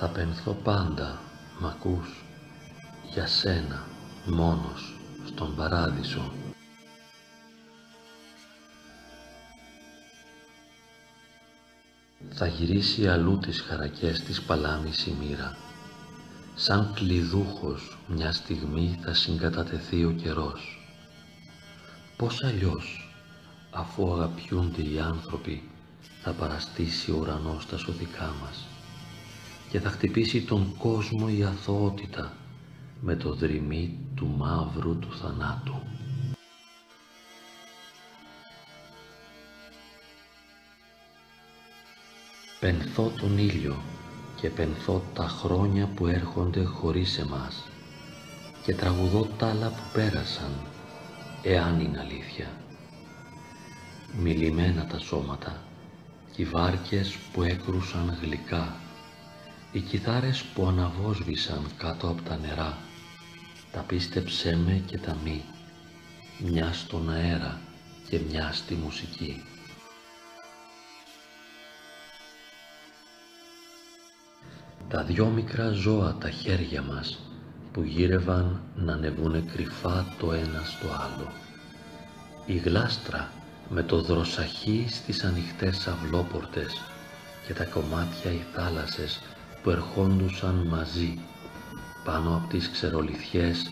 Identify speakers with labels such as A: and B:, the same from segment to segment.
A: Θα πενθώ πάντα, μ' ακούς, για σένα, μόνος, στον παράδεισο. Θα γυρίσει αλλού τις χαρακές της παλάμης η μοίρα. Σαν κλειδούχος μια στιγμή θα συγκατατεθεί ο καιρός. Πώς αλλιώς, αφού αγαπιούνται οι άνθρωποι, θα παραστήσει ο ουρανός τα σωδικά μας και θα χτυπήσει τον κόσμο η αθωότητα με το δρυμί του μαύρου του θανάτου. Πενθώ τον ήλιο και πενθώ τα χρόνια που έρχονται χωρίς εμάς και τραγουδώ τα άλλα που πέρασαν, εάν είναι αλήθεια. Μιλημένα τα σώματα, οι βάρκες που έκρουσαν γλυκά, οι κιθάρες που αναβόσβησαν κάτω από τα νερά, τα πίστεψέ με και τα μη, μια στον αέρα και μια στη μουσική. Τα δυο μικρά ζώα τα χέρια μας που γύρευαν να ανεβούνε κρυφά το ένα στο άλλο. Η γλάστρα με το δροσαχή στις ανοιχτές αυλόπορτες και τα κομμάτια οι θάλασσες που ερχόντουσαν μαζί πάνω από τις ξερολιθιές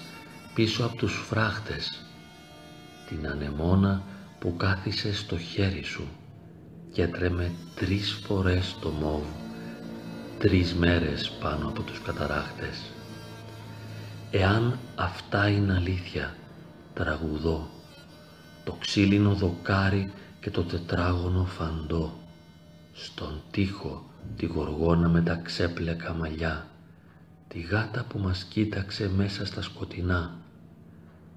A: πίσω από τους φράχτες την ανεμόνα που κάθισε στο χέρι σου και έτρεμε τρεις φορές το μόβ τρεις μέρες πάνω από τους καταράχτες. Εάν αυτά είναι αλήθεια, τραγουδώ, το ξύλινο δοκάρι και το τετράγωνο φαντό, στον τοίχο τη γοργόνα με τα ξέπλεκα μαλλιά, τη γάτα που μας κοίταξε μέσα στα σκοτεινά,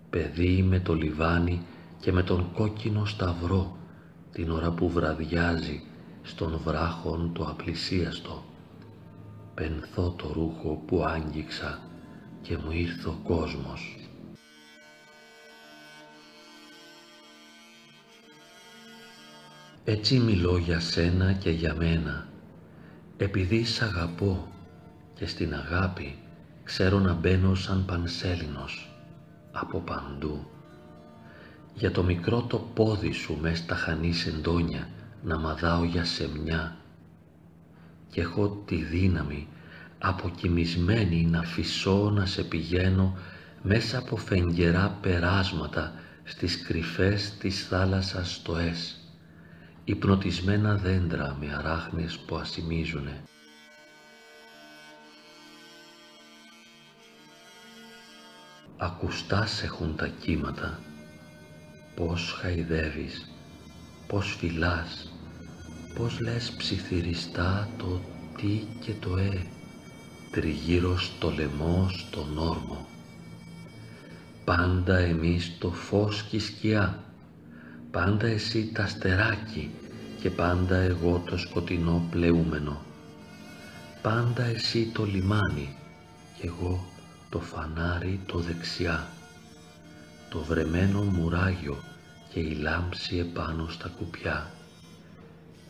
A: παιδί με το λιβάνι και με τον κόκκινο σταυρό, την ώρα που βραδιάζει στον βράχον το απλησίαστο. Πενθώ το ρούχο που άγγιξα και μου ήρθε ο κόσμος. Έτσι μιλώ για σένα και για μένα, επειδή σ' αγαπώ και στην αγάπη ξέρω να μπαίνω σαν πανσέλινος από παντού. Για το μικρό το πόδι σου μες στα χανή σεντόνια να μαδάω για σεμιά και έχω τη δύναμη αποκοιμισμένη να φυσώ να σε πηγαίνω μέσα από φεγγερά περάσματα στις κρυφές της θάλασσας στοές, υπνοτισμένα δέντρα με αράχνες που ασημίζουνε. Ακουστάς έχουν τα κύματα, πώς χαϊδεύεις, πώς φυλάς, Πώς λες ψιθυριστά το τι και το ε, τριγύρω στο λαιμό στον όρμο. Πάντα εμείς το φως και η σκιά, πάντα εσύ τα στεράκι και πάντα εγώ το σκοτεινό πλεούμενο. Πάντα εσύ το λιμάνι και εγώ το φανάρι το δεξιά. Το βρεμένο μουράγιο και η λάμψη επάνω στα κουπιά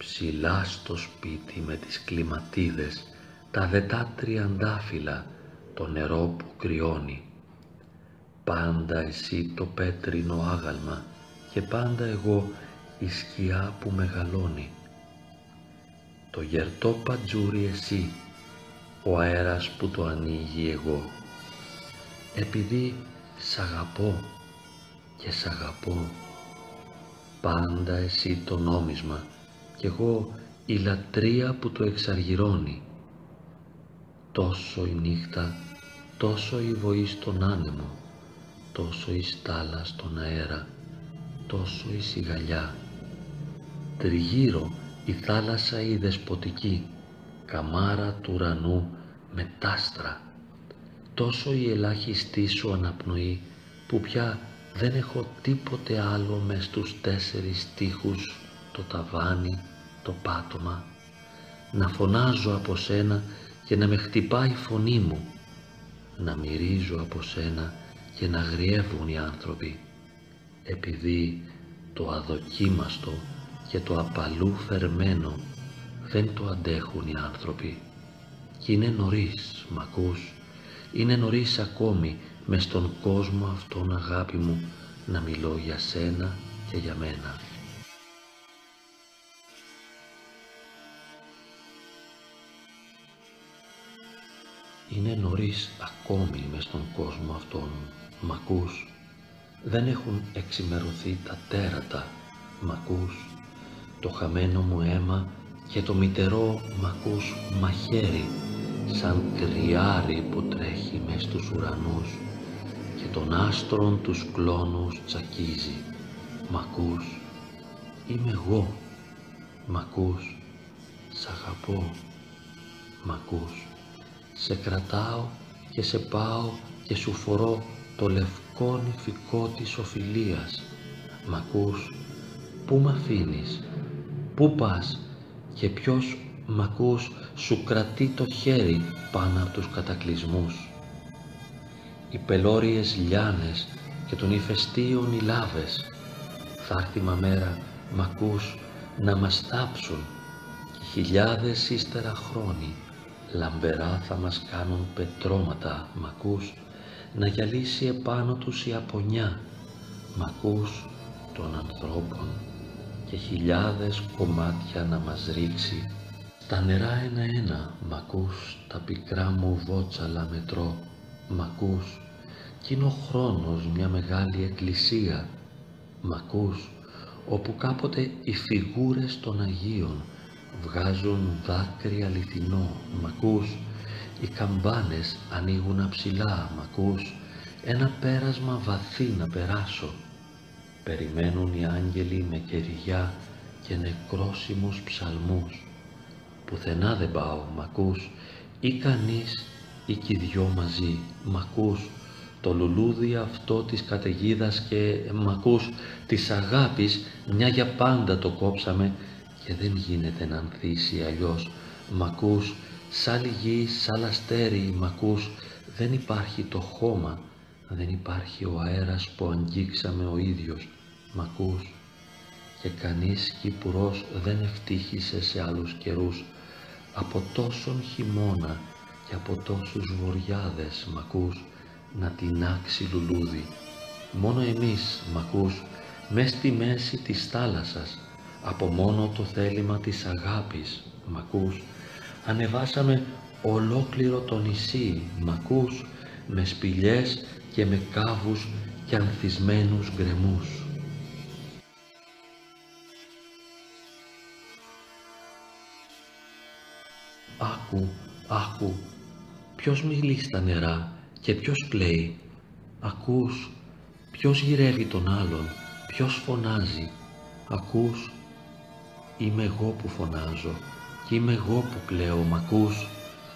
A: ψηλά στο σπίτι με τις κλιματίδες, τα δετά τριαντάφυλλα, το νερό που κρυώνει. Πάντα εσύ το πέτρινο άγαλμα και πάντα εγώ η σκιά που μεγαλώνει. Το γερτό πατζούρι εσύ, ο αέρας που το ανοίγει εγώ. Επειδή σ' αγαπώ και σ' αγαπώ, πάντα εσύ το νόμισμα κι εγώ η λατρεία που το εξαργυρώνει. Τόσο η νύχτα, τόσο η βοή στον άνεμο, τόσο η στάλα στον αέρα, τόσο η σιγαλιά. Τριγύρω η θάλασσα η δεσποτική, καμάρα του ουρανού με τάστρα. Τόσο η ελάχιστή σου αναπνοή που πια δεν έχω τίποτε άλλο μες στους τέσσερις τείχους το ταβάνι το πάτωμα, να φωνάζω από σένα και να με χτυπάει η φωνή μου, να μυρίζω από σένα και να γριεύουν οι άνθρωποι, επειδή το αδοκίμαστο και το απαλού φερμένο δεν το αντέχουν οι άνθρωποι Κι είναι νωρίς, μ' ακούς, είναι νωρίς ακόμη με στον κόσμο αυτόν αγάπη μου να μιλώ για σένα και για μένα. Είναι νωρίς ακόμη με στον κόσμο αυτόν, μ' ακούς, δεν έχουν εξημερωθεί τα τέρατα, μ' ακούς, το χαμένο μου αίμα και το μητερό μ' ακούς μαχαίρι, σαν κρυάρι που τρέχει μες στους ουρανούς και των άστρων τους κλόνους τσακίζει. Μ' ακούς, είμαι εγώ, μ' ακούς, σ' αγαπώ, μ' ακούς; Σε κρατάω και σε πάω και σου φορώ το λευκό νηφικό της οφειλίας. Μ' ακούς, πού μ' αφήνεις, πού πας; Και ποιος μ' ακούς σου κρατεί το χέρι πάνω από τους κατακλυσμούς; Οι πελώριες λιάνες και των ηφαιστείων οι λάβες θα έρθει μα μέρα μ' ακούς να μας θάψουν και χιλιάδες ύστερα χρόνοι λαμπερά θα μας κάνουν πετρώματα μ' ακούς; Να γυαλίσει επάνω τους η απονιά μ' ακούς των ανθρώπων και χιλιάδες κομμάτια να μας ρίξει. Τα νερά ένα-ένα μ' ακούς τα πικρά μου βότσαλα μετρώ μ' ακούς κι είναι ο χρόνος μια μεγάλη εκκλησία. Μ' ακούς όπου κάποτε οι φιγούρες των Αγίων βγάζουν δάκρυ αληθινό μ' ακούς οι καμπάνες ανοίγουν αψηλά μ' ακούς; Ένα πέρασμα βαθύ να περάσω. Περιμένουν οι άγγελοι με κεριά και νεκρόσιμους ψαλμούς. Πουθενά δεν πάω μ' ακούς; Ή κανείς ή κι δυο μαζί μ' ακούς; Το λουλούδι αυτό της καταιγίδας και μ' ακούς της αγάπης μια για πάντα το κόψαμε και δεν γίνεται να ανθίσει αλλιώς. Μ' ακούς σ' άλλη γη, σ' άλλα αστέρι μ' ακούς δεν υπάρχει το χώμα δεν υπάρχει ο αέρας που αγγίξαμε ο ίδιος. Μ' ακούς. Και κανείς Κύπουρος δεν ευτύχησε σε άλλους καιρούς. Από τόσον χειμώνα και από τόσους βοριάδες μ' ακούς να τεινάξει λουλούδι. Μόνο εμείς μ' ακούς μες στη μέση της θάλασσας. Από μόνο το θέλημα της αγάπης μ' ακούς ανεβάσαμε ολόκληρο το νησί μ' ακούς με σπηλιές και με κάβους και ανθισμένους γκρεμούς Άκου, άκου, ποιος μιλεί στα νερά και ποιος κλαίει. Ακούς, ποιος γυρεύει τον άλλον, ποιος φωνάζει. Ακούς, είμαι εγώ που φωνάζω και είμαι εγώ που κλαίω. Μ' ακούς,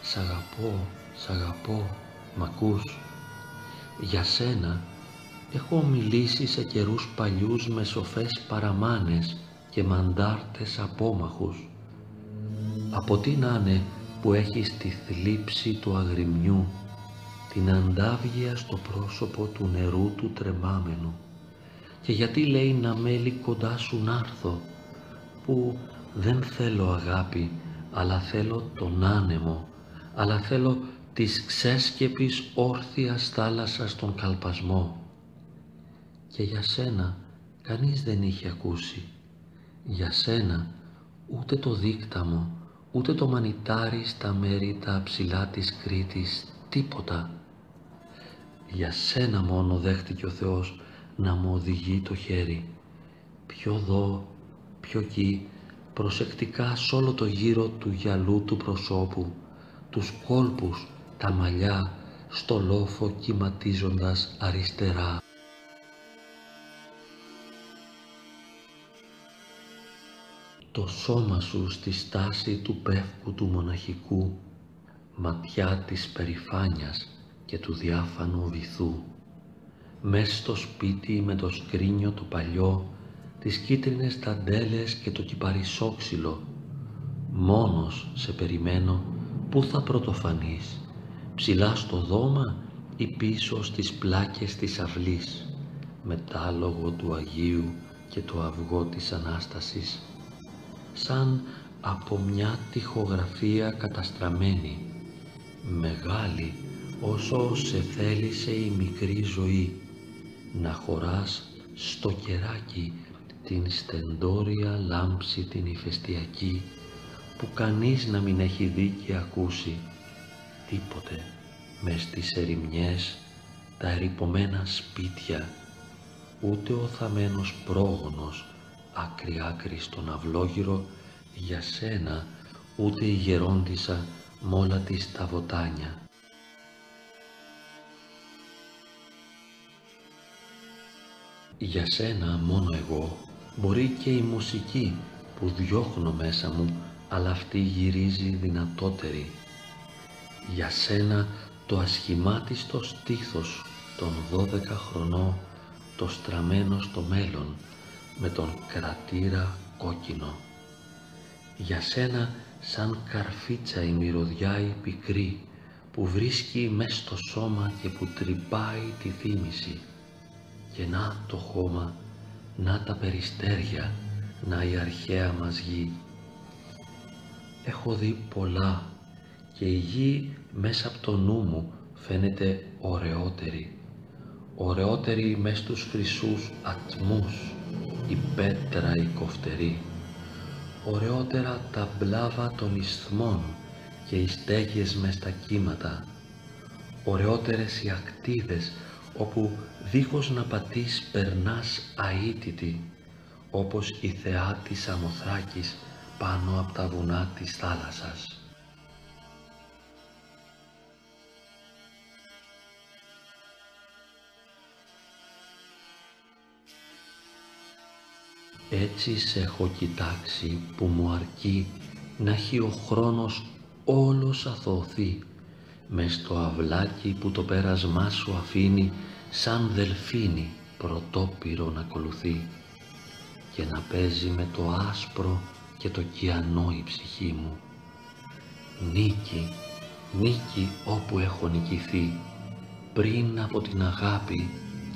A: σ' αγαπώ, σ' αγαπώ, μ' ακούς; Για σένα έχω μιλήσει σε καιρούς παλιούς με σοφές παραμάνες και μαντάρτες απόμαχους από τι να είναι που έχεις τη θλίψη του αγριμιού, την αντάβγεια στο πρόσωπο του νερού του τρεμάμενου; Και γιατί λέει να μέλει κοντά σου να έρθω, που δεν θέλω αγάπη, αλλά θέλω τον άνεμο, αλλά θέλω της ξέσκεπης όρθιας θάλασσας τον καλπασμό. Και για σένα κανείς δεν είχε ακούσει, για σένα ούτε το δίκταμο, ούτε το μανιτάρι στα μέρη τα ψηλά της Κρήτης, τίποτα. Για σένα μόνο δέχτηκε ο Θεός να μου οδηγεί το χέρι. Πιο δω, πιο εκεί, προσεκτικά σ' όλο το γύρο του γυαλού του προσώπου, τους κόλπους, τα μαλλιά, στο λόφο κυματίζοντας αριστερά. το σώμα σου στη στάση του πεύκου του μοναχικού, ματιά της περηφάνιας και του διάφανου βυθού. Μες στο σπίτι με το σκρίνιο το παλιό, τις κίτρινες ταντέλες και το κυπαρισόξυλο, μόνος σε περιμένω πού θα πρωτοφανείς, ψηλά στο δώμα ή πίσω στις πλάκες της αυλής, μετάλογο του Αγίου και το αυγό της Ανάστασης. Σαν από μια τοιχογραφία καταστραμμένη. Μεγάλη όσο σε θέλησε η μικρή ζωή, να χωράς στο κεράκι την στεντόρια λάμψη την ηφαιστειακή που κανείς να μην έχει δει και ακούσει τίποτε μες στις ερημιές τα ερυπωμένα σπίτια ούτε ο θαμένος πρόγονος άκρη άκρη στον αυλόγυρο για σένα ούτε η γερόντισα μ' όλα της τα βοτάνια. Για σένα μόνο εγώ μπορεί και η μουσική που διώχνω μέσα μου αλλά αυτή γυρίζει δυνατότερη. Για σένα το ασχημάτιστο στήθος των δώδεκα χρονών το στραμμένο στο μέλλον με τον κρατήρα κόκκινο. Για σένα σαν καρφίτσα η μυρωδιά η πικρή που βρίσκει μες στο σώμα και που τρυπάει τη θύμηση. Και να το χώμα, να τα περιστέρια, να η αρχαία μας γη. Έχω δει πολλά και η γη μέσα από το νου μου φαίνεται ωραιότερη. Ωραιότερη μες στους χρυσούς ατμούς, η πέτρα η κοφτερή ωραιότερα τα μπλάβα των ισθμών και οι στέγες μες στα κύματα, ωραιότερες οι ακτίδες όπου δίχως να πατείς περνάς αίτητη, όπως η θεά της Αμοθράκης πάνω από τα βουνά της θάλασσας. Έτσι σε έχω κοιτάξει που μου αρκεί να έχει ο χρόνος όλος αθωωθεί μες στο αυλάκι που το πέρασμά σου αφήνει σαν δελφίνι πρωτόπυρο να ακολουθεί και να παίζει με το άσπρο και το κιανό η ψυχή μου. Νίκη, νίκη όπου έχω νικηθεί πριν από την αγάπη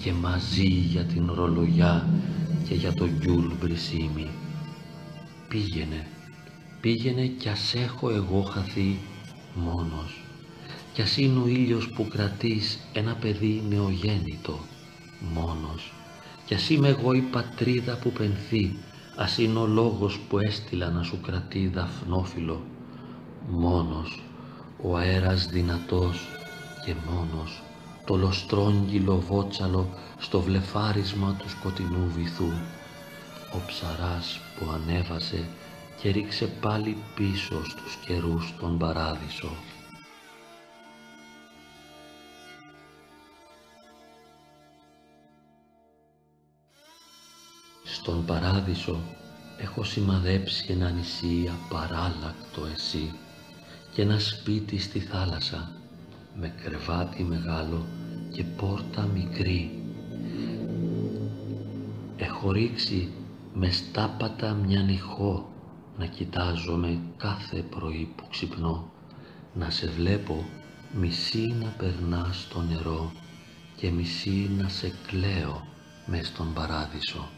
A: και μαζί για την ρολογιά και για το γκιούλ μπρισίμι. Πήγαινε, πήγαινε κι ας έχω εγώ χαθεί μόνος κι ας είναι ο ήλιος που κρατείς ένα παιδί νεογέννητο μόνος κι ας είμαι εγώ η πατρίδα που πενθεί ας είναι ο λόγος που έστειλα να σου κρατεί δαφνόφυλλο μόνος ο αέρας δυνατός και μόνος το λοστρόγγυλο βότσαλο στο βλεφάρισμα του σκοτεινού βυθού. Ο ψαράς που ανέβασε και ρίξε πάλι πίσω στους καιρούς τον παράδεισο. Στον παράδεισο έχω σημαδέψει ένα νησί απαράλλακτο εσύ και ένα σπίτι στη θάλασσα με κρεβάτι μεγάλο και πόρτα μικρή. Έχω ρίξει με στάπατα μια νυχό να κοιτάζομαι κάθε πρωί που ξυπνώ, να σε βλέπω μισή να περνά στο νερό και μισή να σε κλαίω μες στον παράδεισο.